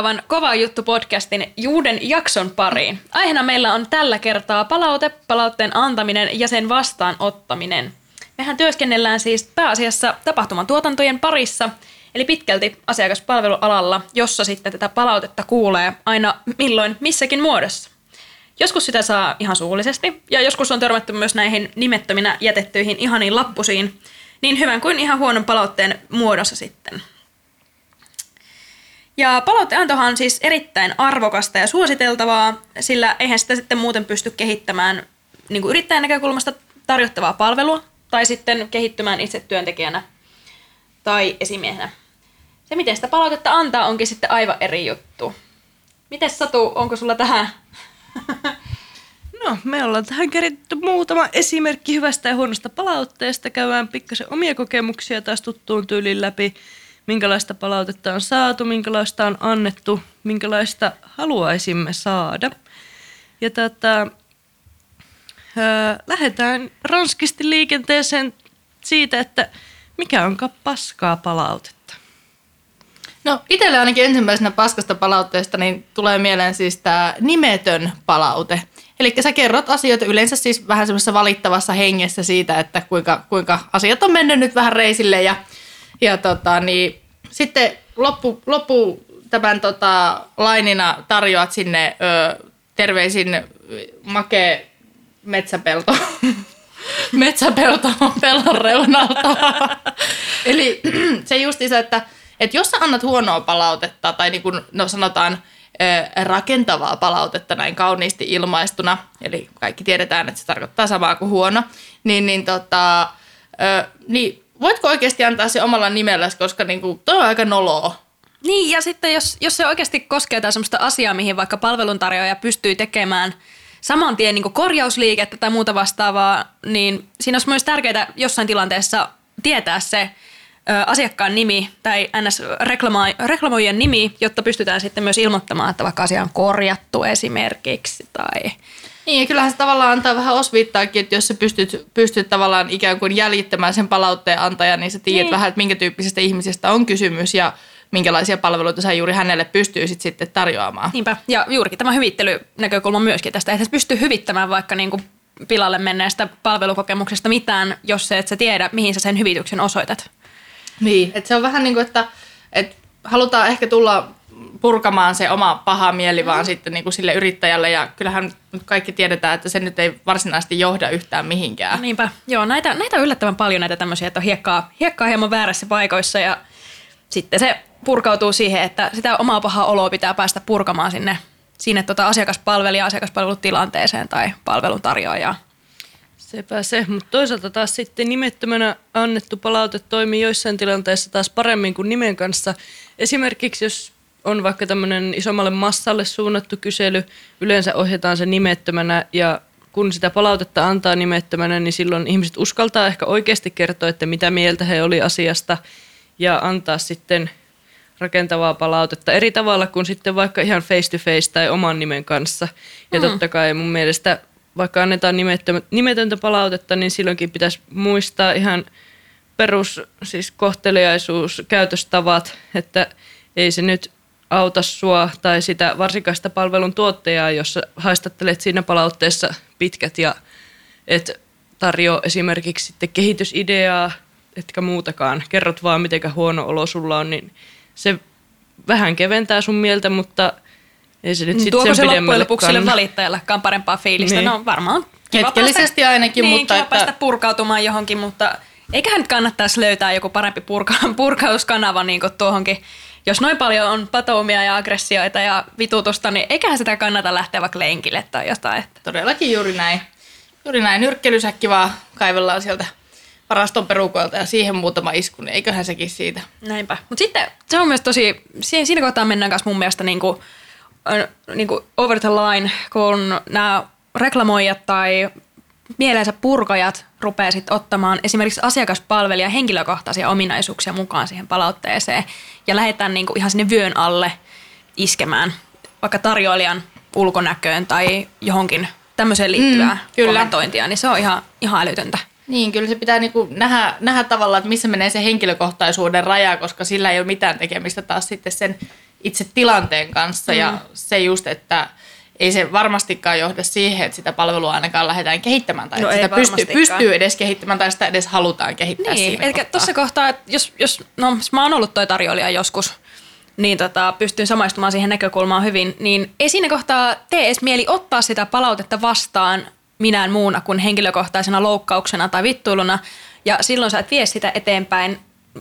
Seuraavan Kova juttu podcastin Juuden jakson pariin. Aiheena meillä on tällä kertaa palaute, palautteen antaminen ja sen vastaanottaminen. Mehän työskennellään siis pääasiassa tapahtuman tuotantojen parissa, eli pitkälti asiakaspalvelualalla, jossa sitten tätä palautetta kuulee aina milloin missäkin muodossa. Joskus sitä saa ihan suullisesti, ja joskus on törmätty myös näihin nimettöminä jätettyihin ihaniin lappusiin, niin hyvän kuin ihan huonon palautteen muodossa sitten. Ja palautteenantohan on siis erittäin arvokasta ja suositeltavaa, sillä eihän sitä sitten muuten pysty kehittämään niin kuin yrittäjän näkökulmasta tarjottavaa palvelua tai sitten kehittymään itse työntekijänä tai esimiehenä. Se, miten sitä palautetta antaa, onkin sitten aivan eri juttu. Miten Satu, onko sulla tähän? No, me ollaan tähän keritty muutama esimerkki hyvästä ja huonosta palautteesta. Käydään pikkasen omia kokemuksia taas tuttuun tyylin läpi minkälaista palautetta on saatu, minkälaista on annettu, minkälaista haluaisimme saada. Ja tätä, ää, lähdetään ronskisti liikenteeseen siitä, että mikä onka paskaa palautetta. No itselle ainakin ensimmäisenä paskasta palautteesta niin tulee mieleen siis tämä nimetön palaute. Eli sä kerrot asioita yleensä siis vähän semmoisessa valittavassa hengessä siitä, että kuinka, kuinka asiat on mennyt nyt vähän reisille ja, ja tota, niin, sitten loppu, loppu tämän tota, lainina tarjoat sinne ö, terveisin make metsäpelto. metsäpelto pellon reunalta. Eli se just se, että, että jos sä annat huonoa palautetta tai niin kuin, no sanotaan rakentavaa palautetta näin kauniisti ilmaistuna, eli kaikki tiedetään, että se tarkoittaa samaa kuin huono, niin, niin, tota, niin voitko oikeasti antaa se omalla nimelläsi, koska niin kuin, toi on aika noloa. Niin, ja sitten jos, jos se oikeasti koskee jotain sellaista asiaa, mihin vaikka palveluntarjoaja pystyy tekemään saman tien niin korjausliikettä tai muuta vastaavaa, niin siinä olisi myös tärkeää jossain tilanteessa tietää se asiakkaan nimi tai ns. reklamoijan nimi, jotta pystytään sitten myös ilmoittamaan, että vaikka asia on korjattu esimerkiksi tai niin, ja kyllähän se tavallaan antaa vähän osviittaakin, että jos sä pystyt, pystyt tavallaan ikään kuin jäljittämään sen palautteen antajan, niin sä tiedät niin. vähän, että minkä tyyppisestä ihmisestä on kysymys ja minkälaisia palveluita sä juuri hänelle pystyisit sitten tarjoamaan. Niinpä, ja juurikin tämä hyvittelynäkökulma myöskin tästä, että pystyy hyvittämään vaikka niin kuin pilalle menneestä palvelukokemuksesta mitään, jos se et sä tiedä, mihin sä sen hyvityksen osoitat. Niin, että se on vähän niin kuin, että, että halutaan ehkä tulla purkamaan se oma paha mieli vaan mm. sitten niin kuin sille yrittäjälle ja kyllähän nyt kaikki tiedetään, että se nyt ei varsinaisesti johda yhtään mihinkään. Niinpä, joo, näitä, näitä on yllättävän paljon näitä tämmöisiä, että on hiekkaa, hiekkaa hieman väärässä paikoissa ja sitten se purkautuu siihen, että sitä omaa pahaa oloa pitää päästä purkamaan sinne, sinne tota asiakaspalvelija asiakaspalvelutilanteeseen tai palveluntarjoajaan. Sepä se, mutta toisaalta taas sitten nimettömänä annettu palaute toimii joissain tilanteissa taas paremmin kuin nimen kanssa. Esimerkiksi jos on vaikka tämmöinen isommalle massalle suunnattu kysely, yleensä ohjataan se nimettömänä ja kun sitä palautetta antaa nimettömänä, niin silloin ihmiset uskaltaa ehkä oikeasti kertoa, että mitä mieltä he oli asiasta ja antaa sitten rakentavaa palautetta eri tavalla kuin sitten vaikka ihan face to face tai oman nimen kanssa. Ja mm. totta kai mun mielestä vaikka annetaan nimetöntä palautetta, niin silloinkin pitäisi muistaa ihan perus siis kohteliaisuus, käytöstavat, että ei se nyt auta sua tai sitä varsinkaan sitä palvelun tuottajaa, jos haistattelet siinä palautteessa pitkät ja et tarjoa esimerkiksi sitten kehitysideaa, etkä muutakaan. Kerrot vaan, miten huono olo sulla on, niin se vähän keventää sun mieltä, mutta ei se nyt sitten Tuoko sen se loppujen lopuksi sille valittajallekaan parempaa fiilistä? Niin. No varmaan kiva Hetkellisesti päästä, ainakin, niin, mutta... Kiva että... päästä purkautumaan johonkin, mutta eiköhän nyt kannattaisi löytää joku parempi purka- purkauskanava niin tuohonkin jos noin paljon on patoumia ja aggressioita ja vitutusta, niin eiköhän sitä kannata lähteä vaikka lenkille tai jotain. Todellakin juuri näin. Juuri näin. Nyrkkelysäkki vaan kaivellaan sieltä varaston perukoilta ja siihen muutama isku, niin eiköhän sekin siitä. Näinpä. Mutta sitten se on myös tosi, siinä kohtaa mennään kanssa mun mielestä niinku, niinku over the line, kun nämä reklamoijat tai mieleensä purkajat rupeaa sitten ottamaan esimerkiksi asiakaspalvelija henkilökohtaisia ominaisuuksia mukaan siihen palautteeseen ja lähdetään niinku ihan sinne vyön alle iskemään vaikka tarjoilijan ulkonäköön tai johonkin tämmöiseen liittyvää mm, kyllä. kommentointia, niin se on ihan, ihan älytöntä. Niin, kyllä se pitää niinku nähdä, nähdä tavallaan, että missä menee se henkilökohtaisuuden raja, koska sillä ei ole mitään tekemistä taas sitten sen itse tilanteen kanssa. Mm. Ja se just, että ei se varmastikaan johda siihen, että sitä palvelua ainakaan lähdetään kehittämään tai No että sitä pystyy, pystyy edes kehittämään tai sitä edes halutaan kehittää Niin, siinä eli kohtaa. tuossa kohtaa, että jos, jos, no mä oon ollut toi tarjoilija joskus, niin tota, pystyn samaistumaan siihen näkökulmaan hyvin, niin ei siinä kohtaa tee edes mieli ottaa sitä palautetta vastaan minään muuna kuin henkilökohtaisena loukkauksena tai vittuiluna, ja silloin sä et vie sitä eteenpäin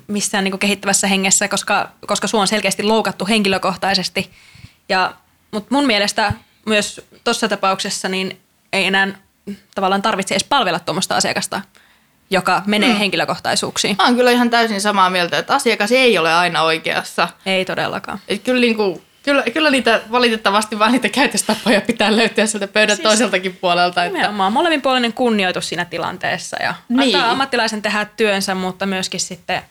missään niin kehittävässä hengessä, koska, koska sua on selkeästi loukattu henkilökohtaisesti. Ja, mutta mun mielestä myös tuossa tapauksessa niin ei enää tavallaan tarvitse edes palvella tuommoista asiakasta, joka menee mm. henkilökohtaisuuksiin. Mä oon kyllä ihan täysin samaa mieltä, että asiakas ei ole aina oikeassa. Ei todellakaan. Et kyllä, niinku, kyllä, kyllä niitä valitettavasti vaan niitä käytöstapoja pitää löytyä sieltä pöydän siis, toiseltakin puolelta. Että, Nimenomaan molemminpuolinen kunnioitus siinä tilanteessa ja Niin. antaa ammattilaisen tehdä työnsä, mutta myöskin sitten,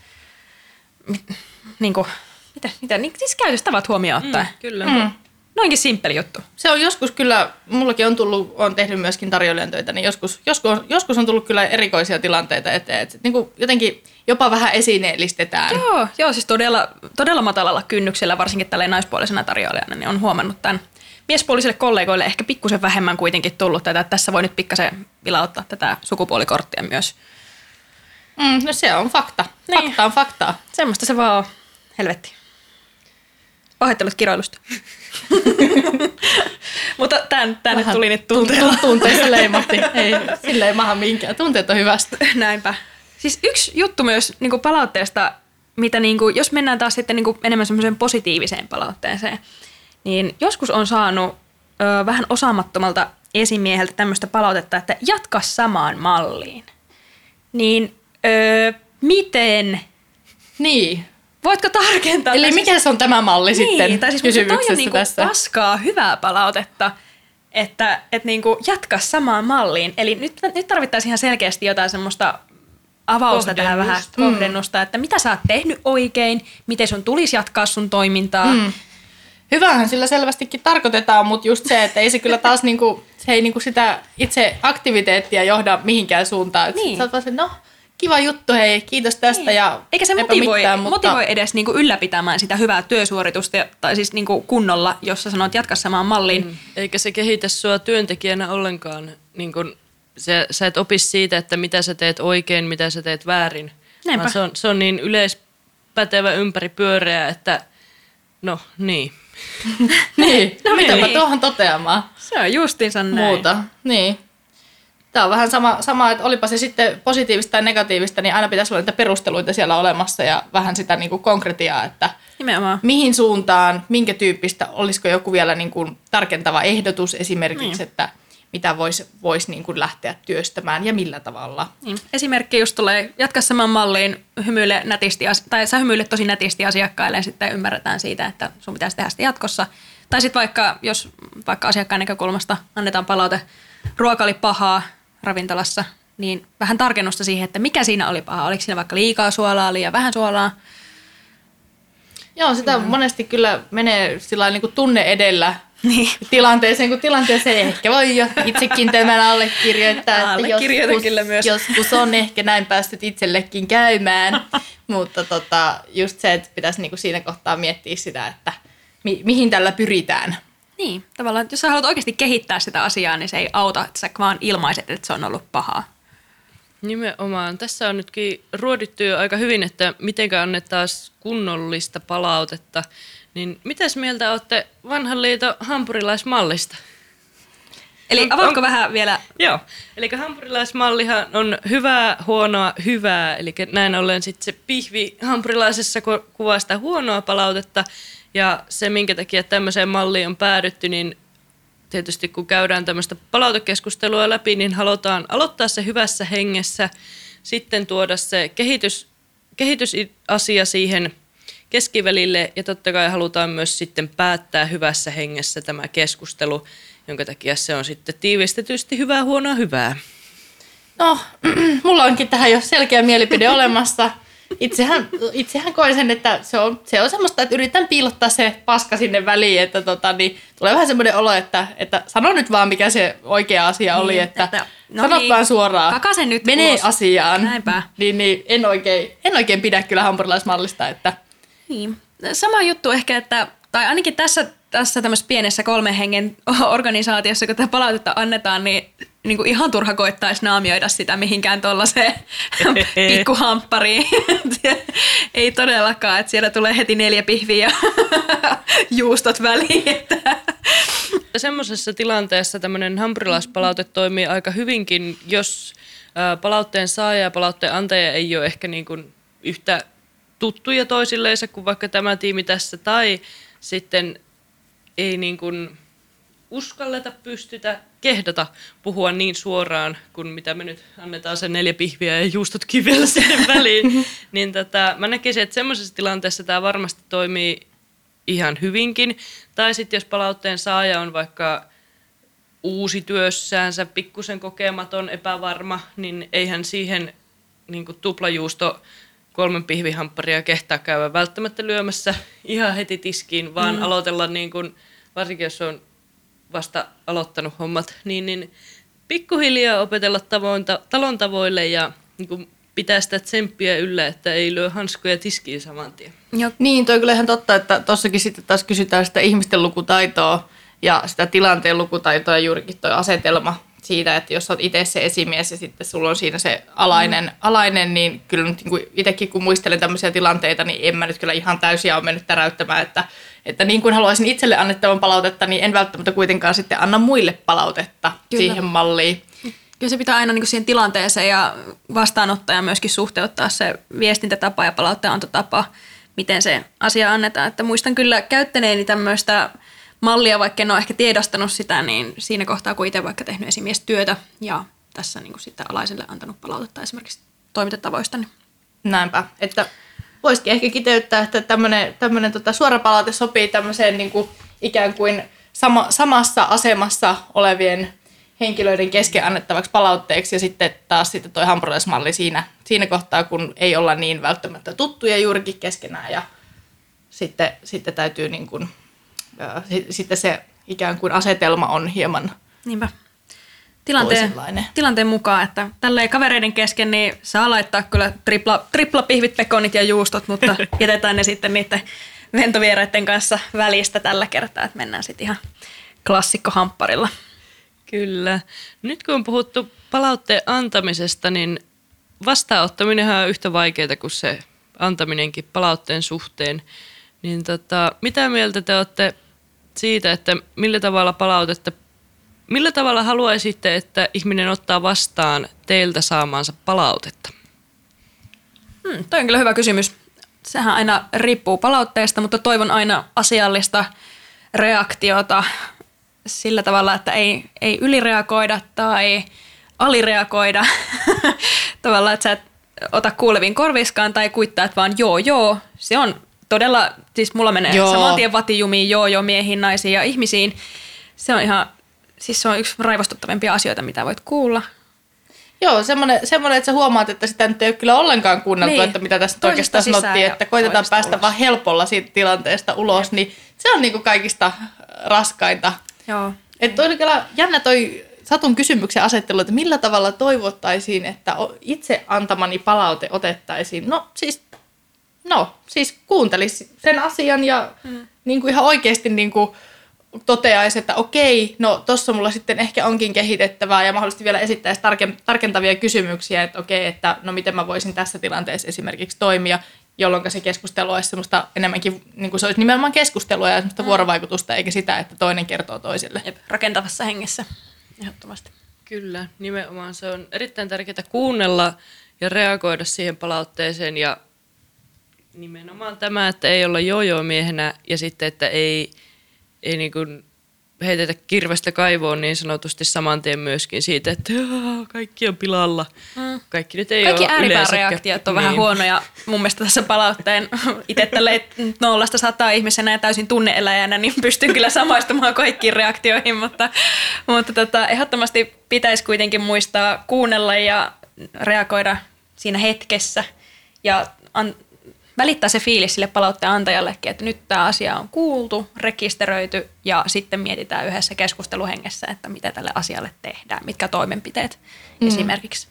niin kuin, mitä, mitä, niin, siis käytöstavat huomioon ottaen. Mm. Kyllä. mm, Noinkin simppeli juttu. se on joskus kyllä, mullakin on tullut, on tehnyt myöskin tarjoilijan töitä, niin joskus, joskus, on, joskus on tullut kyllä erikoisia tilanteita eteen. Että niin kuin jotenkin jopa vähän esineellistetään. Joo, joo siis todella, todella matalalla kynnyksellä, varsinkin tällä naispuolisena tarjoilijana, niin on huomannut tämän miespuolisille kollegoille ehkä pikkusen vähemmän kuitenkin tullut tätä, että tässä voi nyt pikkasen vilauttaa tätä sukupuolikorttia myös. Mm, no se on fakta. Niin. Fakta on faktaa. Semmoista se vaan on. Helvetti. Pahoittelut kiroilusta. Mutta tän, tänne Vähän tuli nyt tunteella. Tunte- tunteissa leimahti. Ei, sille ei maha minkään. Tunteet on hyvästä. Näinpä. Siis yksi juttu myös niin palautteesta, mitä niin kuin, jos mennään taas sitten niin kuin enemmän semmoiseen positiiviseen palautteeseen, niin joskus on saanut ö, vähän osaamattomalta esimieheltä tämmöistä palautetta, että jatka samaan malliin. Niin ö, miten? Niin. Voitko tarkentaa? Eli mikä se on tämä malli niin, sitten tai siis kysymyksessä on niinku tässä? paskaa hyvää palautetta, että et niinku jatka samaan malliin. Eli nyt, nyt tarvittaisiin ihan selkeästi jotain semmoista avausta tähän vähän Kohdennusta. kohdennusta, että mitä sä oot tehnyt oikein, miten sun tulisi jatkaa sun toimintaa. Mm. Hyvähän sillä selvästikin tarkoitetaan, mutta just se, että ei se kyllä taas niinku, se ei niinku sitä itse aktiviteettia johda mihinkään suuntaan. Niin. Sä oot vaan se, no kiva juttu, hei, kiitos tästä niin. ja Eikä se motivoi, mitään, mutta... motivoi edes niinku ylläpitämään sitä hyvää työsuoritusta, tai siis niinku kunnolla, jossa sanot jatka samaan malliin. Mm. Eikä se kehitä sua työntekijänä ollenkaan. Niin kun, se, sä et opi siitä, että mitä sä teet oikein, mitä sä teet väärin. Näinpä. Vaan Se on, se on niin yleispätevä ympäri pyöreä, että no niin. Niin, No mitäpä niin. tuohon toteamaan Se on justiinsa näin. muuta. Niin. Tämä on vähän sama, sama, että olipa se sitten positiivista tai negatiivista, niin aina pitäisi olla niitä perusteluita siellä olemassa ja vähän sitä niin kuin konkretiaa, että Nimenomaan. mihin suuntaan, minkä tyyppistä, olisiko joku vielä niin kuin tarkentava ehdotus esimerkiksi, Niin. että mitä voisi vois niin kuin lähteä työstämään ja millä tavalla. Niin. Esimerkki just tulee, jatka saman malliin, hymyile nätisti, tai sä hymyile tosi nätisti asiakkaille ja sitten ymmärretään siitä, että sun pitäisi tehdä sitä jatkossa. Tai sitten vaikka, jos vaikka asiakkaan näkökulmasta annetaan palaute, ruoka oli pahaa ravintolassa, niin vähän tarkennusta siihen, että mikä siinä oli paha. Oliko siinä vaikka liikaa suolaa, liian vähän suolaa? Joo, sitä mm. monesti kyllä menee sillä niin kuin tunne edellä Niin. tilanteeseen, kun tilanteeseen ehkä voi jo itsekin tämän allekirjoittaa. että Allekirjoitan joskus, kyllä myös. Joskus on ehkä näin päässyt itsellekin käymään, mutta tota, just se, että pitäisi niinku siinä kohtaa miettiä sitä, että mi- mihin tällä pyritään. Niin, tavallaan, jos sä haluat oikeasti kehittää sitä asiaa, niin se ei auta, että sä vaan ilmaiset, että se on ollut pahaa. Nimenomaan. Tässä on nytkin ruodittu jo aika hyvin, että miten annetaan kunnollista palautetta. Niin mitäs mieltä olette vanhan liiton hampurilaismallista? Eli On- avaatko on- vähän vielä Joo, eli hampurilaismallihan on hyvää, huonoa, hyvää. Eli näin ollen sitten se pihvi hampurilaisessa ku- kuvaa sitä huonoa palautetta. Ja se, minkä takia tämmöiseen malliin on päädytty, niin tietysti kun käydään tämmöistä palautekeskustelua läpi, niin halutaan aloittaa se hyvässä hengessä, sitten tuoda se kehitys, kehitysasia siihen keskivälille ja totta kai halutaan myös sitten päättää hyvässä hengessä tämä keskustelu, jonka takia se on sitten tiivistetysti hyvää, huonoa, hyvää. No, mulla onkin tähän jo selkeä mielipide olemassa. Itsehän, itsehän koen sen, että se on, se on semmoista, että yritän piilottaa se paska sinne väliin, että tota, niin, tulee vähän semmoinen olo, että, että sano nyt vaan, mikä se oikea asia oli, Niin, että, että- no sanot niin, vaan suoraan, kakaise nyt mene ulos. asiaan. Näinpä. Niin, niin en, oikein, en oikein pidä kyllä hampurilaismallista, että Niin. Sama juttu ehkä, että tai ainakin tässä, tässä tämmöisessä pienessä kolmen hengen organisaatiossa, kun tätä palautetta annetaan, niin, niin kuin ihan turha koittaisi naamioida sitä mihinkään tuollaiseen pikkuhamppariin. Ei todellakaan, että siellä tulee heti neljä pihviä ja juustot väliin. Että. Semmoisessa tilanteessa tämmöinen hampurilaispalaute toimii aika hyvinkin, jos palautteen saaja ja palautteen antaja ei ole ehkä niin kuin yhtä tuttuja toisillensa kuin vaikka tämä tiimi tässä, tai sitten ei niin kuin uskalleta pystytä kehdata puhua niin suoraan kuin mitä me nyt annetaan sen neljä pihviä ja juustot kivellä sinne väliin. niin tota, mä näkisin, että semmoisessa tilanteessa tämä varmasti toimii ihan hyvinkin. Tai sitten jos palautteen saaja on vaikka uusi työssäänsä, pikkusen kokematon, epävarma, niin eihän siihen niin tuplajuusto kolmen pihvihampparia kehtaa käydä välttämättä lyömässä ihan heti tiskiin, vaan mm. aloitella niin kuin, varsinkin jos on vasta aloittanut hommat, niin, niin pikkuhiljaa opetella tavointa, talon tavoille ja niin kuin pitää sitä tsemppiä yllä, että ei lyö hanskoja tiskiin saman tien. Joo. Niin, toi kyllä ihan totta, että tossakin sitten taas kysytään sitä ihmisten lukutaitoa ja sitä tilanteen lukutaitoa juurikin toi asetelma siitä, että jos olet itse se esimies ja sitten sulla on siinä se alainen, mm. alainen niin kyllä nyt niin itsekin kun muistelen tämmöisiä tilanteita, niin en mä nyt kyllä ihan täysiä ole mennyt täräyttämään, että, että niin kuin haluaisin itselle annettavan palautetta, niin en välttämättä kuitenkaan sitten anna muille palautetta kyllä. siihen malliin. Kyllä se pitää aina niin kuin siihen tilanteeseen ja vastaanottaja myöskin suhteuttaa se viestintätapa ja palautteenantotapa, miten se asia annetaan. Että muistan kyllä käyttäneeni tämmöistä mallia, vaikka en ole ehkä tiedostanut sitä, niin siinä kohtaa, kun itse vaikka tehnyt esimiestyötä ja tässä niin kuin sitten alaiselle antanut palautetta esimerkiksi toimintatavoista. Niin. Näinpä, että voisikin ehkä kiteyttää, että tämmöinen, tota, suora palaute sopii tämmöiseen niin kuin ikään kuin sama, samassa asemassa olevien henkilöiden kesken annettavaksi palautteeksi ja sitten taas sitten toi hampurilaismalli siinä, siinä kohtaa, kun ei olla niin välttämättä tuttuja juurikin keskenään ja sitten, sitten täytyy niin kuin sitten se ikään kuin asetelma on hieman Niinpä. Tilanteen, tilanteen mukaan, että tälleen kavereiden kesken niin saa laittaa kyllä tripla, tripla pihvit, pekonit ja juustot, mutta jätetään ne sitten niiden ventovieraiden kanssa välistä tällä kertaa, että mennään sitten ihan klassikkohampparilla. Kyllä. Nyt kun on puhuttu palautteen antamisesta, niin vastaanottaminen on yhtä vaikeaa kuin se antaminenkin palautteen suhteen. Niin tota, mitä mieltä te olette siitä, että millä tavalla palautetta, millä tavalla haluaisitte, että ihminen ottaa vastaan teiltä saamaansa palautetta? Hmm, toi on kyllä hyvä kysymys. Sehän aina riippuu palautteesta, mutta toivon aina asiallista reaktiota sillä tavalla, että ei, ei ylireagoida tai alireagoida. Tavallaan, että sä et ota kuuleviin korviskaan tai kuittaat vaan joo joo. Se on todella, siis mulla menee joo. saman tien vatijumiin, joo joo, miehiin, naisiin ja ihmisiin. Se on ihan, siis se on yksi raivostuttavimpia asioita, mitä voit kuulla. Joo, semmoinen, semmoinen, että sä huomaat, että sitä nyt ei ole kyllä ollenkaan kuunneltu, niin. että mitä tässä oikeastaan sanottiin, että koitetaan päästä ulos. vaan helpolla siitä tilanteesta ulos, Jep. niin se on niinku kaikista raskainta. Joo. Että toi oli kyllä jännä toi Satun kysymyksen asettelu, että millä tavalla toivottaisiin, että itse antamani palaute otettaisiin. No siis no, siis kuuntelisi sen asian ja mm. niin kuin ihan oikeasti niin kuin toteaisi, että okei, no tuossa mulla sitten ehkä onkin kehitettävää ja mahdollisesti vielä esittäisi tarkentavia kysymyksiä, että okei, että no miten mä voisin tässä tilanteessa esimerkiksi toimia, jolloin se keskustelu olisi semmoista enemmänkin, niin kuin se olisi nimenomaan keskustelua ja semmoista mm. vuorovaikutusta, eikä sitä, että toinen kertoo toiselle. Jep, rakentavassa hengessä, ehdottomasti. Kyllä, nimenomaan se on erittäin tärkeää kuunnella ja reagoida siihen palautteeseen ja nimenomaan tämä, että ei olla jojo-miehenä ja sitten, että ei, ei niin kuin heitetä kirvestä kaivoon niin sanotusti saman tien myöskin siitä, että kaikki on pilalla. Mm. Kaikki nyt ei Kaikki ääripääreaktiot on niin. vähän huonoja mun mielestä tässä palautteen. Itse tälle nollasta sataa ihmisenä ja täysin tunneeläjänä, niin pystyn kyllä samaistumaan kaikkiin reaktioihin, mutta, mutta tota, ehdottomasti pitäisi kuitenkin muistaa kuunnella ja reagoida siinä hetkessä ja an- välittää se fiilis sille palautteen antajallekin, että nyt tämä asia on kuultu, rekisteröity ja sitten mietitään yhdessä keskusteluhengessä, että mitä tälle asialle tehdään, mitkä toimenpiteet mm. esimerkiksi.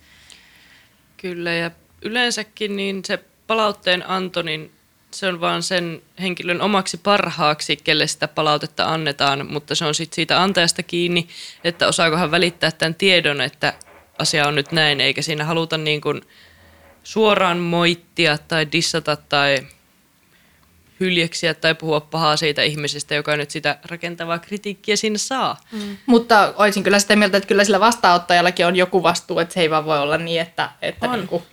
Kyllä ja yleensäkin niin se palautteen anto, niin se on vaan sen henkilön omaksi parhaaksi, kelle sitä palautetta annetaan, mutta se on sitten siitä antajasta kiinni, että osaako hän välittää tämän tiedon, että asia on nyt näin, eikä siinä haluta niin kuin suoraan moittia tai dissata tai hyljeksiä tai puhua pahaa siitä ihmisestä, joka nyt sitä rakentavaa kritiikkiä sinne saa. Mm. Mutta olisin kyllä sitä mieltä, että kyllä sillä vastaanottajallakin on joku vastuu, että se ei vaan voi olla niin, että, että niin kuin,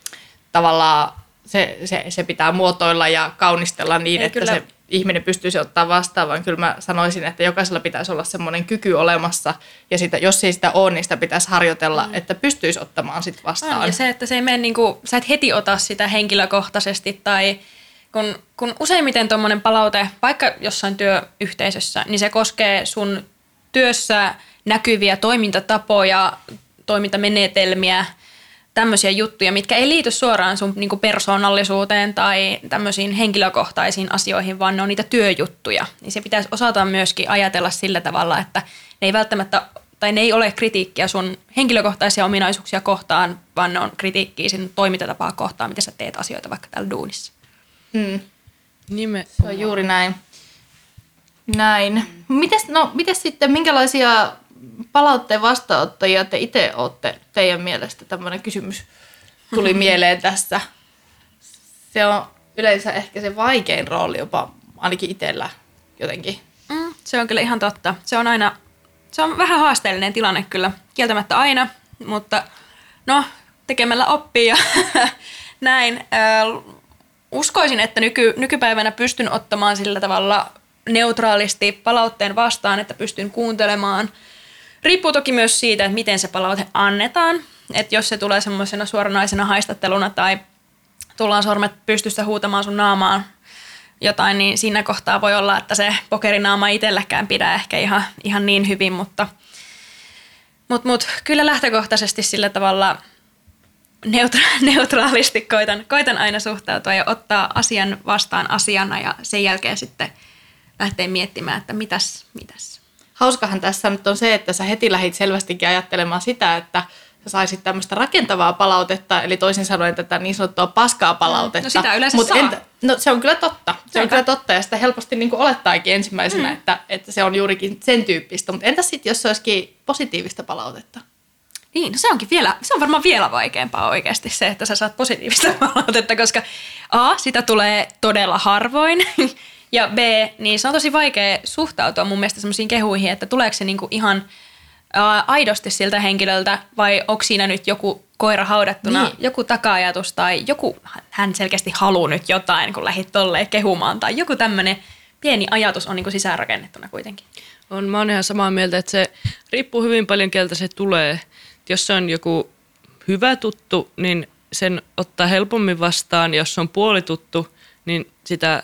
tavallaan se, se, se pitää muotoilla ja kaunistella niin, ei että kyllä. se ihminen pystyisi ottaa vastaan, vaan kyllä mä sanoisin, että jokaisella pitäisi olla semmoinen kyky olemassa, ja sitä, jos ei sitä ole, niin sitä pitäisi harjoitella, mm. että pystyisi ottamaan sit vastaan. On, ja se, että se ei mene niin kuin, sä et heti ota sitä henkilökohtaisesti, tai kun, kun useimmiten tuommoinen palaute, vaikka jossain työyhteisössä, niin se koskee sun työssä näkyviä toimintatapoja, toimintamenetelmiä, tämmöisiä juttuja, mitkä ei liity suoraan sun niin persoonallisuuteen tai tämmöisiin henkilökohtaisiin asioihin, vaan ne on niitä työjuttuja. Niin se pitäisi osata myöskin ajatella sillä tavalla, että ne ei välttämättä tai ne ei ole kritiikkiä sun henkilökohtaisia ominaisuuksia kohtaan, vaan ne on kritiikkiä sinun toimintatapaa kohtaan, miten sä teet asioita vaikka täällä duunissa. Mm. Nime. Se on juuri näin. Näin. Mites, no, mites sitten, minkälaisia palautteen vastaanottajia te itse olette teidän mielestä? Tämmöinen kysymys tuli mieleen tässä. Se on yleensä ehkä se vaikein rooli jopa ainakin itsellä jotenkin. Mm, se on kyllä ihan totta. Se on aina, se on vähän haasteellinen tilanne kyllä. Kieltämättä aina, mutta no, tekemällä oppii ja näin. uskoisin, että nyky, nykypäivänä pystyn ottamaan sillä tavalla neutraalisti palautteen vastaan, että pystyn kuuntelemaan – Riippuu toki myös siitä, että miten se palaute annetaan. Että jos se tulee semmoisena suoranaisena haistatteluna tai tullaan sormet pystyssä huutamaan sun naamaan jotain, niin siinä kohtaa voi olla, että se pokerinaama itselläkään pidä ehkä ihan, ihan niin hyvin, mutta mut, mut, kyllä lähtökohtaisesti sillä tavalla neutra- neutraalisti koitan, koitan aina suhtautua ja ottaa asian vastaan asiana ja sen jälkeen sitten lähteä miettimään, että mitäs, mitäs hauskahan tässä nyt on se, että sä heti lähit selvästikin ajattelemaan sitä, että sä saisit tämmöistä rakentavaa palautetta, eli toisin sanoen tätä niin sanottua paskaa palautetta. No sitä yleensä Mut saa. Entä, no se on kyllä totta. Se on kyllä totta ja sitä helposti niin olettaakin ensimmäisenä, mm. että, että se on juurikin sen tyyppistä. Mutta entäs sitten, jos se olisikin positiivista palautetta? Niin, no se onkin vielä, se on varmaan vielä vaikeampaa oikeasti se, että sä saat positiivista palautetta, koska A, sitä tulee todella harvoin. Ja B, niin se on tosi vaikea suhtautua mun mielestä semmoisiin kehuihin, että tuleeko se niinku ihan ää, aidosti siltä henkilöltä vai onko siinä nyt joku koira haudattuna, niin. joku taka-ajatus tai joku, hän selkeästi haluaa nyt jotain, kun lähdit tolleen kehumaan tai joku tämmöinen pieni ajatus on niinku sisäänrakennettuna kuitenkin. On, mä oon ihan samaa mieltä, että se riippuu hyvin paljon keltä se tulee. Jos se on joku hyvä tuttu, niin sen ottaa helpommin vastaan. Jos se on puolituttu, niin sitä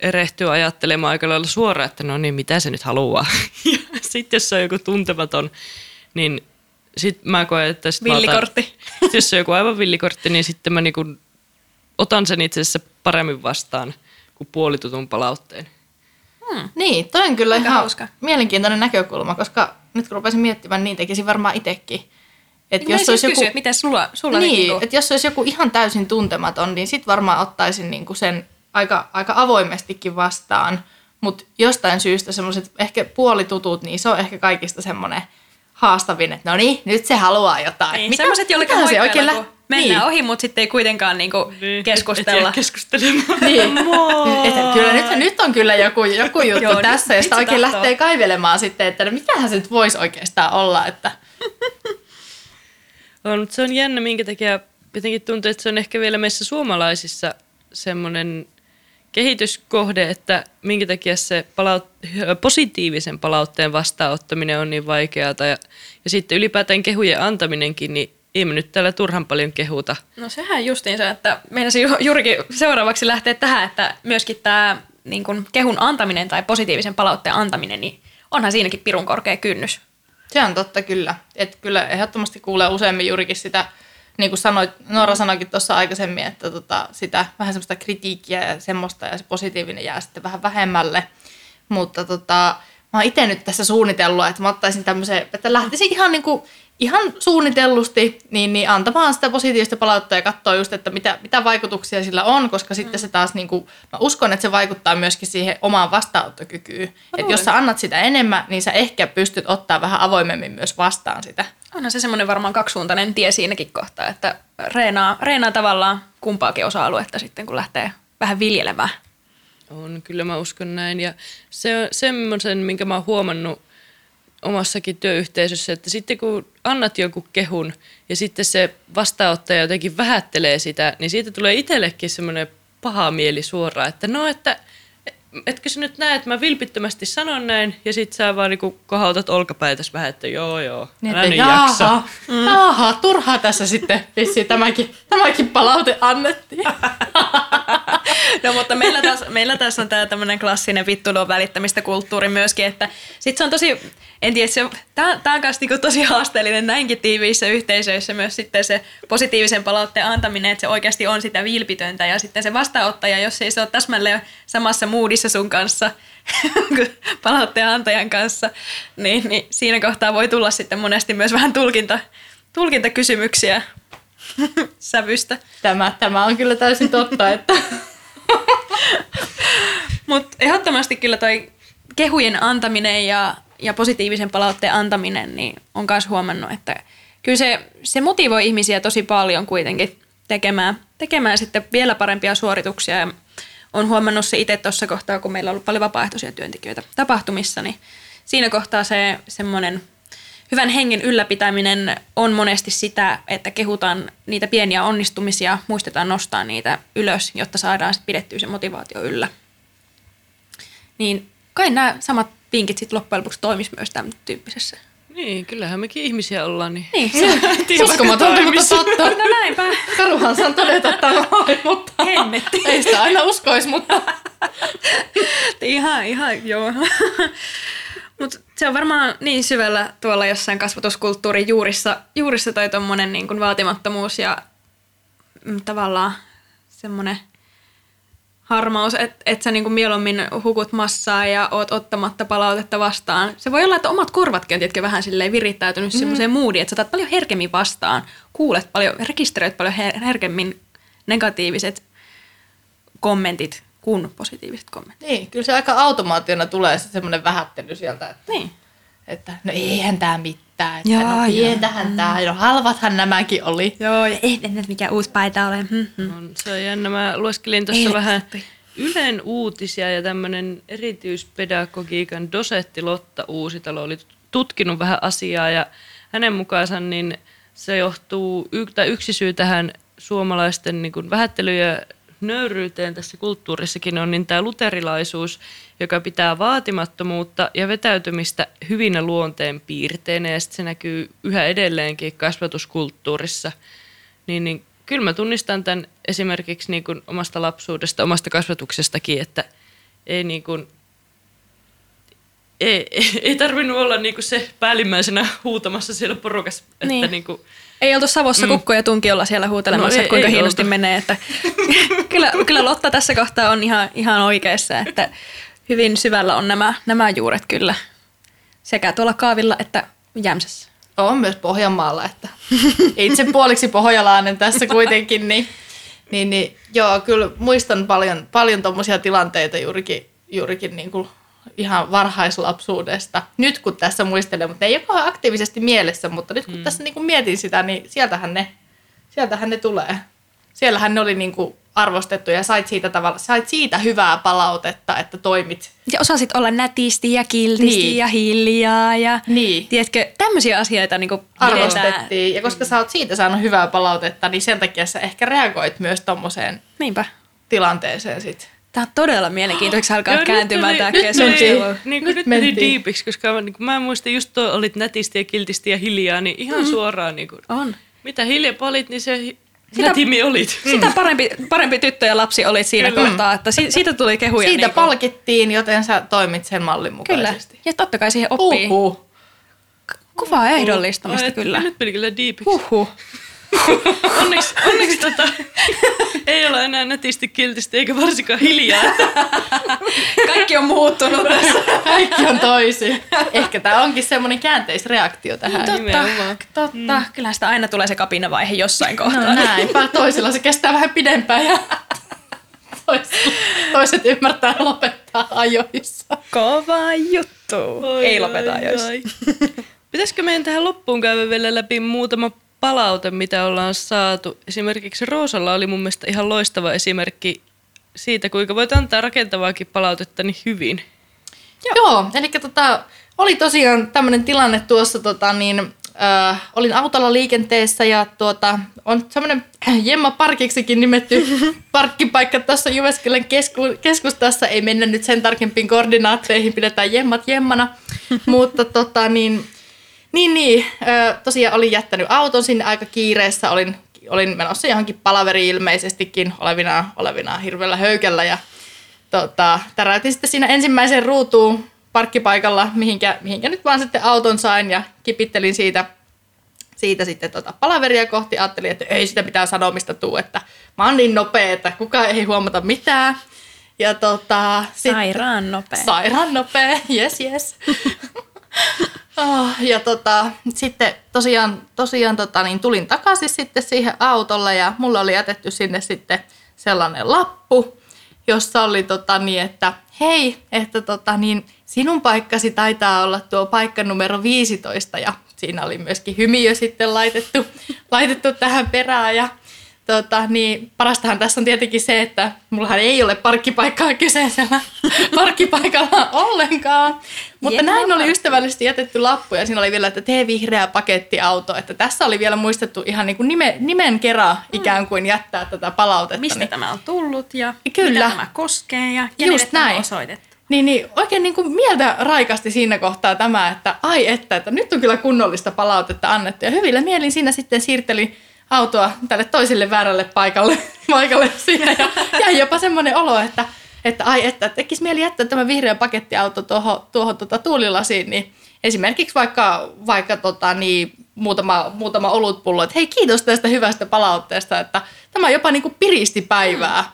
erehtyy ajattelemaan aika lailla suoraan, että no niin, mitä se nyt haluaa. Ja sitten jos se on joku tuntematon, niin sitten mä koen, että... Sit villikortti. Otan, jos se on joku aivan villikortti, niin sitten mä niinku otan sen itse asiassa paremmin vastaan kuin puolitutun palautteen. Hmm. Niin, toi on kyllä Aika ihan hauska. mielenkiintoinen näkökulma, koska nyt kun rupesin miettimään, niin tekisin varmaan itsekin. Et niin jos olisi joku... kysyä, miten sulla, sulla niin, niin että jos olisi joku ihan täysin tuntematon, niin sitten varmaan ottaisin niinku sen aika, aika avoimestikin vastaan, mutta jostain syystä semmoiset ehkä puolitutut, niin se on ehkä kaikista semmoinen haastavin, että no niin, nyt se haluaa jotain. Niin, Mitä, semmoiset, jolle se oikein lä- mennään niin. ohi, mutta sitten ei kuitenkaan niinku niin, keskustella. Et, keskustelemaan. niin. että kyllä nyt, nyt on kyllä joku, joku juttu Joo, tässä, ja sitä oikein tahtoo. lähtee kaivelemaan sitten, että no mitähän se nyt voisi oikeastaan olla. Että. on, mutta se on jännä, minkä takia jotenkin tuntuu, että se on ehkä vielä meissä suomalaisissa semmoinen kehityskohde, että minkä takia se palaut- positiivisen palautteen vastaanottaminen on niin vaikeaa. Ja, ja sitten ylipäätään kehujen antaminenkin, niin ei me nyt täällä turhan paljon kehuta. No sehän justiinsa, että meinasin juurikin seuraavaksi lähteä tähän, että myöskin tämä niin kun kehun antaminen tai positiivisen palautteen antaminen, niin onhan siinäkin pirun korkea kynnys. Se on totta kyllä. Että kyllä ehdottomasti kuulee useammin juurikin sitä niin kuin sanoit, Noora sanoikin tuossa aikaisemmin, että tota, sitä vähän semmoista kritiikkiä ja semmoista ja se positiivinen jää sitten vähän vähemmälle. Mutta tota, mä oon itse nyt tässä suunnitellut, että mä ottaisin tämmöisen, että lähtisin ihan niin kuin, ihan suunnitellusti niin, niin antamaan sitä positiivista palautetta ja katsoa just, että mitä, mitä vaikutuksia sillä on, koska sitten se taas, niin kuin, mä uskon, että se vaikuttaa myöskin siihen omaan vastaanottokykyyn. Että jos sä annat sitä enemmän, niin sä ehkä pystyt ottaa vähän avoimemmin myös vastaan sitä. Onhan se semmoinen varmaan kaksisuuntainen tie siinäkin kohtaa, että reenaa, reenaa tavallaan kumpaakin osa-aluetta sitten, kun lähtee vähän viljelemään. On, kyllä mä uskon näin. Ja se on semmoisen, minkä mä oon huomannut omassakin työyhteisössä, että sitten kun annat jonkun kehun ja sitten se vastaanottaja jotenkin vähättelee sitä, niin siitä tulee itsellekin semmoinen paha mieli suoraan, että no, että etkö sä nyt näe, että mä vilpittömästi sanon näin, ja sit sä vaan niinku kohautat olkapäätäs vähän, että joo joo, Niin, älä nyt jaha, jaksa. mm. turhaa tässä sitten vissiin tämäkin, tämäkin palaute annettiin. No mutta meillä taas, meillä taas on tämä tämmöinen klassinen vittulon välittämistä kulttuuri myöskin, että sit se on tosi, en tiedä, se, tämä, tämä on myös niinku tosi haasteellinen näinkin tiiviissä yhteisöissä myös sitten se positiivisen palautteen antaminen, että se oikeasti on sitä vilpitöntä ja sitten se vastaanottaja, jos ei se ole täsmälleen samassa moodissa sun kanssa palautteen antajan kanssa, niin, niin siinä kohtaa voi tulla sitten monesti myös vähän tulkinta, tulkintakysymyksiä sävystä. Tämä, tämä on kyllä täysin totta, että Mutta ehdottomasti kyllä toi kehujen antaminen ja, ja positiivisen palautteen antaminen, niin on myös huomannut, että kyllä se, se motivoi ihmisiä tosi paljon kuitenkin tekemään, tekemään sitten vielä parempia suorituksia. Ja on huomannut se itse tuossa kohtaa, kun meillä on ollut paljon vapaaehtoisia työntekijöitä tapahtumissa, niin siinä kohtaa se semmoinen hyvän hengen ylläpitäminen on monesti sitä, että kehutaan niitä pieniä onnistumisia, muistetaan nostaa niitä ylös, jotta saadaan sit pidettyä se motivaatio yllä. Niin kai nämä samat vinkit sitten loppujen lopuksi toimis myös tämän tyyppisessä. Niin, kyllähän mekin ihmisiä ollaan, niin Niin, se, uskomatonta, mutta totta. no näinpä. Karuhan saan todeta tämän mutta Hemmetti. ei sitä aina uskoisi, mutta ihan, ihan, joo. Mutta se on varmaan niin syvällä tuolla jossain kasvatuskulttuurin juurissa, juurissa toi tommonen niin kuin vaatimattomuus ja mm, tavallaan semmoinen harmaus, että et sä niin kuin mieluummin hukut massaa ja oot ottamatta palautetta vastaan. Se voi olla, että omat korvatkin on tietenkin vähän silleen virittäytynyt mm. semmoiseen moodiin, että sä otat paljon herkemmin vastaan, kuulet paljon, rekisteröit paljon her- herkemmin negatiiviset kommentit kuin positiiviset kommentit. niin, kyllä se aika automaationa tulee se semmoinen vähättely sieltä, että, Niin. Että no eihän tämä mitään, että no jaa. pientähän tämä, no halvathan nämäkin oli. Joo, ja ei nyt mikään uusi paita ole. Hmm, on, se on jännä. Mä lueskelin tuossa vähän. Ylen uutisia ja tämmöinen erityispedagogiikan dosetti Lotta Uusitalo oli tutkinut vähän asiaa ja hänen mukaansa niin se johtuu, tai yksi syy tähän suomalaisten niin kuin vähättely- ja nöyryyteen tässä kulttuurissakin on niin tämä luterilaisuus, joka pitää vaatimattomuutta ja vetäytymistä hyvinä luonteen piirteinä ja sitten se näkyy yhä edelleenkin kasvatuskulttuurissa. Niin, niin kyllä mä tunnistan tämän esimerkiksi niin kuin omasta lapsuudesta, omasta kasvatuksestakin, että ei niin kuin, ei, ei, ei tarvinnut olla niin kuin se päällimmäisenä huutamassa siellä porukassa, että Niin. niin kuin, Ei oltu Savossa mm. kukko ja tunkiolla siellä huutelemassa, No no, ei- että kuinka ei hienosti oltu. menee. Että kyllä, kyllä Lotta tässä kohtaa on ihan, ihan oikeassa, että hyvin syvällä on nämä, nämä juuret kyllä sekä tuolla kaavilla että Jämsässä. On myös Pohjanmaalla, että itse puoliksi pohjalainen tässä kuitenkin, niin, niin, niin joo, kyllä muistan paljon, paljon tuommoisia tilanteita juurikin, juurikin niin kuin ihan varhaislapsuudesta. Nyt kun tässä muistelen, mutta ne ei ole aktiivisesti mielessä, mutta nyt kun hmm. tässä niin kuin mietin sitä, niin sieltähän ne, sieltähän ne tulee. Siellähän ne oli niin kuin arvostettu ja sait siitä, tavalla, sait siitä hyvää palautetta, että toimit Ja osasit olla nätisti ja kiltisti Niin. ja hiljaa ja Niin. tiedätkö, tämmöisiä asioita niin pidetään. arvostettiin. Ja koska sä oot siitä saanut hyvää palautetta, niin sen takia sä ehkä reagoit myös tommoseen Niinpä. tilanteeseen sit. Tämä on todella mielenkiintoista alkaa Joo, kääntymään tämä nyt keskustelu. meni- Niin kuin Nyt nyt meni diipiksi, koska mä, niin kuin, mä muistin just tuo, olit nätisti ja kiltisti ja hiljaa, niin ihan mm. suoraan niin kuin, On. mitä hiljempaa olit, niin se Sitä- nätimi olit. Sitä parempi, parempi tyttö ja lapsi olit siinä Kyllä. kohtaa, että si, siitä tuli kehuja. Siitä niin palkittiin, joten sä toimit sen mallin Kyllä. mukaisesti. Ja totta kai siihen oppii. Uhuh. Kuvaa ehdollistamista Ai, kyllä. Nyt meni kyllä diipiksi. Huhhuh. Onneksi, onneksi tota, ei ole enää netisti kiltisti eikä varsinkaan hiljaa. Kaikki on muuttunut tässä. Kaikki on toisin. Ehkä tämä onkin semmoinen käänteisreaktio tähän. Totta, Nimenomaan. totta. Mm. Kyllä sitä aina tulee se kapinavaihe jossain kohtaa. No näinpä. Toisilla se kestää vähän pidempään ja toiset, toiset ymmärtää lopettaa ajoissa. Kova juttu. Oi, Ei lopeta ajoissa. ai. Pitäisikö meidän tähän loppuun käydä vielä läpi muutama palaute, mitä ollaan saatu? Esimerkiksi Roosalla oli mun mielestä ihan loistava esimerkki siitä, kuinka voit antaa rakentavaakin palautetta niin hyvin. Joo, Joo eli tota, oli tosiaan tämmöinen tilanne tuossa, tota, niin, äh, olin autolla liikenteessä ja tuota, on semmoinen Jemma Parkiksikin nimetty parkkipaikka tuossa Jyväskylän kesku, keskustassa. Ei mennä nyt sen tarkempiin koordinaatteihin, pidetään Jemmat Jemmana. Mutta tota, niin, niin, niin tosiaan olin jättänyt auton sinne aika kiireessä. Olin, olin menossa johonkin palaveriin ilmeisestikin olevina, olevina hirveällä höykellä ja tota, täräytin sitten siinä ensimmäiseen ruutuun parkkipaikalla, mihinkä, mihinkä nyt vaan sitten auton sain ja kipittelin siitä, siitä sitten tota palaveria kohti. Ajattelin, että ei sitä mitään sanomista tuu, että mä oon niin nopea, että kukaan ei huomata mitään. Ja tota, Sairaan nopea. Sairaan nopea, yes yes. Oh, ja tota, sitten tosiaan, tosiaan tota, niin tulin takaisin sitten siihen autolle ja mulla oli jätetty sinne sitten sellainen lappu, jossa oli tota, niin, että hei, että tota, niin, sinun paikkasi taitaa olla tuo paikka numero 15 ja siinä oli myöskin hymiö sitten laitettu, laitettu tähän perään ja Tota, niin parastahan tässä on tietenkin se, että mullahan ei ole parkkipaikkaa kyseisellä parkkipaikalla ollenkaan. Mutta Jep. näin oli ystävällisesti jätetty lappu ja siinä oli vielä, että tee vihreä pakettiauto. Että tässä oli vielä muistettu ihan niin kuin nime, nimen kerran ikään kuin jättää tätä palautetta. Mistä niin, tämä on tullut ja Kyllä. mitä tämä koskee ja kenelle Just tämä on näin. osoitettu. Niin, niin oikein niin kuin mieltä raikasti siinä kohtaa tämä, että ai että, että nyt on kyllä kunnollista palautetta annettu. Ja hyvillä mielin siinä sitten siirteli autoa tälle toiselle väärälle paikalle, paikalle siinä. Ja jäi jopa semmoinen olo, että, että ai että, tekisi mieli jättää tämä vihreä pakettiauto tuohon, tuohon tota, tuulilasiin, niin esimerkiksi vaikka, vaikka tota, niin, muutama, muutama olutpullo, että hei kiitos tästä hyvästä palautteesta, että tämä jopa niin kuin piristi päivää.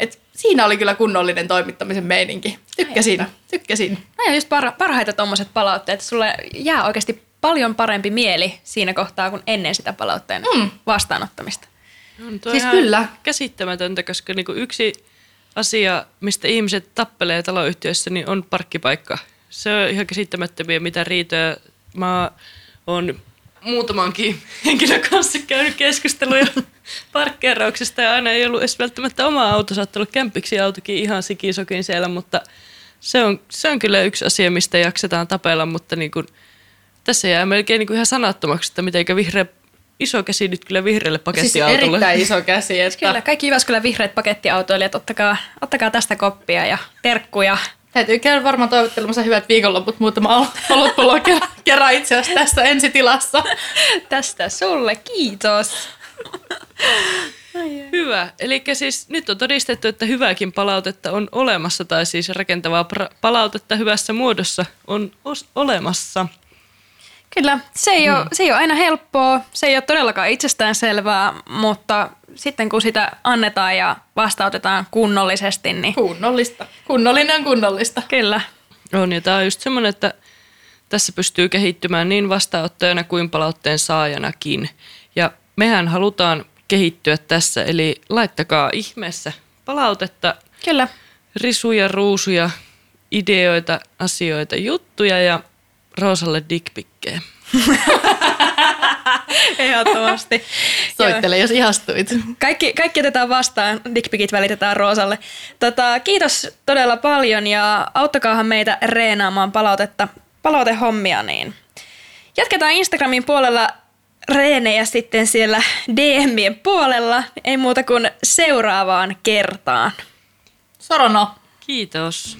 Et siinä oli kyllä kunnollinen toimittamisen meininki. Tykkäsin, tykkäsin. Nämä on just parha- parhaita tuommoiset palautteet. Sulle jää oikeasti paljon parempi mieli siinä kohtaa kuin ennen sitä palautteen mm. vastaanottamista. On tuo Siis ihan kyllä. käsittämätöntä, koska niinku yksi asia, mistä ihmiset tappelee taloyhtiöissä, niin on parkkipaikka. Se on ihan käsittämättömiä, mitä riitoja. Mä oon muutamankin henkilön kanssa käynyt keskusteluja parkkeerauksesta ja aina ei ollut edes välttämättä oma auto, saattaa olla kämpiksi autokin ihan sikisokin siellä, mutta se on, se on kyllä yksi asia, mistä jaksetaan tapella, mutta niin kuin, tässä jää melkein niin kuin ihan sanattomaksi, että mitenkä vihreä, iso käsi nyt kyllä vihreälle Siis pakettiautolle. erittäin iso käsi. Että Kyllä, kaikki Jyväskylän vihreät pakettiautoilijat, ottakaa, ottakaa tästä koppia ja terkkuja. Täytyy käydä varmaan toivottelemassa hyvät viikonloput muutama ol- olutpullo ker- kerran itse asiassa tässä ensitilassa. Tästä sulle, kiitos. Hyvä. Eli siis nyt on todistettu, että hyvääkin palautetta on olemassa, tai siis rakentavaa palautetta hyvässä muodossa on os- olemassa. Kyllä, se ei, ole, se ei ole aina helppoa, se ei ole todellakaan itsestäänselvää, mutta sitten kun sitä annetaan ja vastautetaan kunnollisesti, niin Kunnollista. Kunnollinen on kunnollista. kyllä. On, ja tämä on just semmoinen, että tässä pystyy kehittymään niin vastaanottajana kuin palautteen saajanakin. Ja mehän halutaan kehittyä tässä, eli laittakaa ihmeessä palautetta, Kyllä. risuja, ruusuja, ideoita, asioita, juttuja ja Roosalle dickpikkejä. Ehdottomasti. Soittele, jos ihastuit. Kaikki, kaikki otetaan vastaan, dickpikit välitetään Roosalle. Tota, kiitos todella paljon ja auttakaahan meitä reenaamaan palautetta, palautehommia. Niin. Jatketaan Instagramin puolella reenejä sitten siellä DMien puolella. Ei muuta kuin seuraavaan kertaan. Sorono. Kiitos.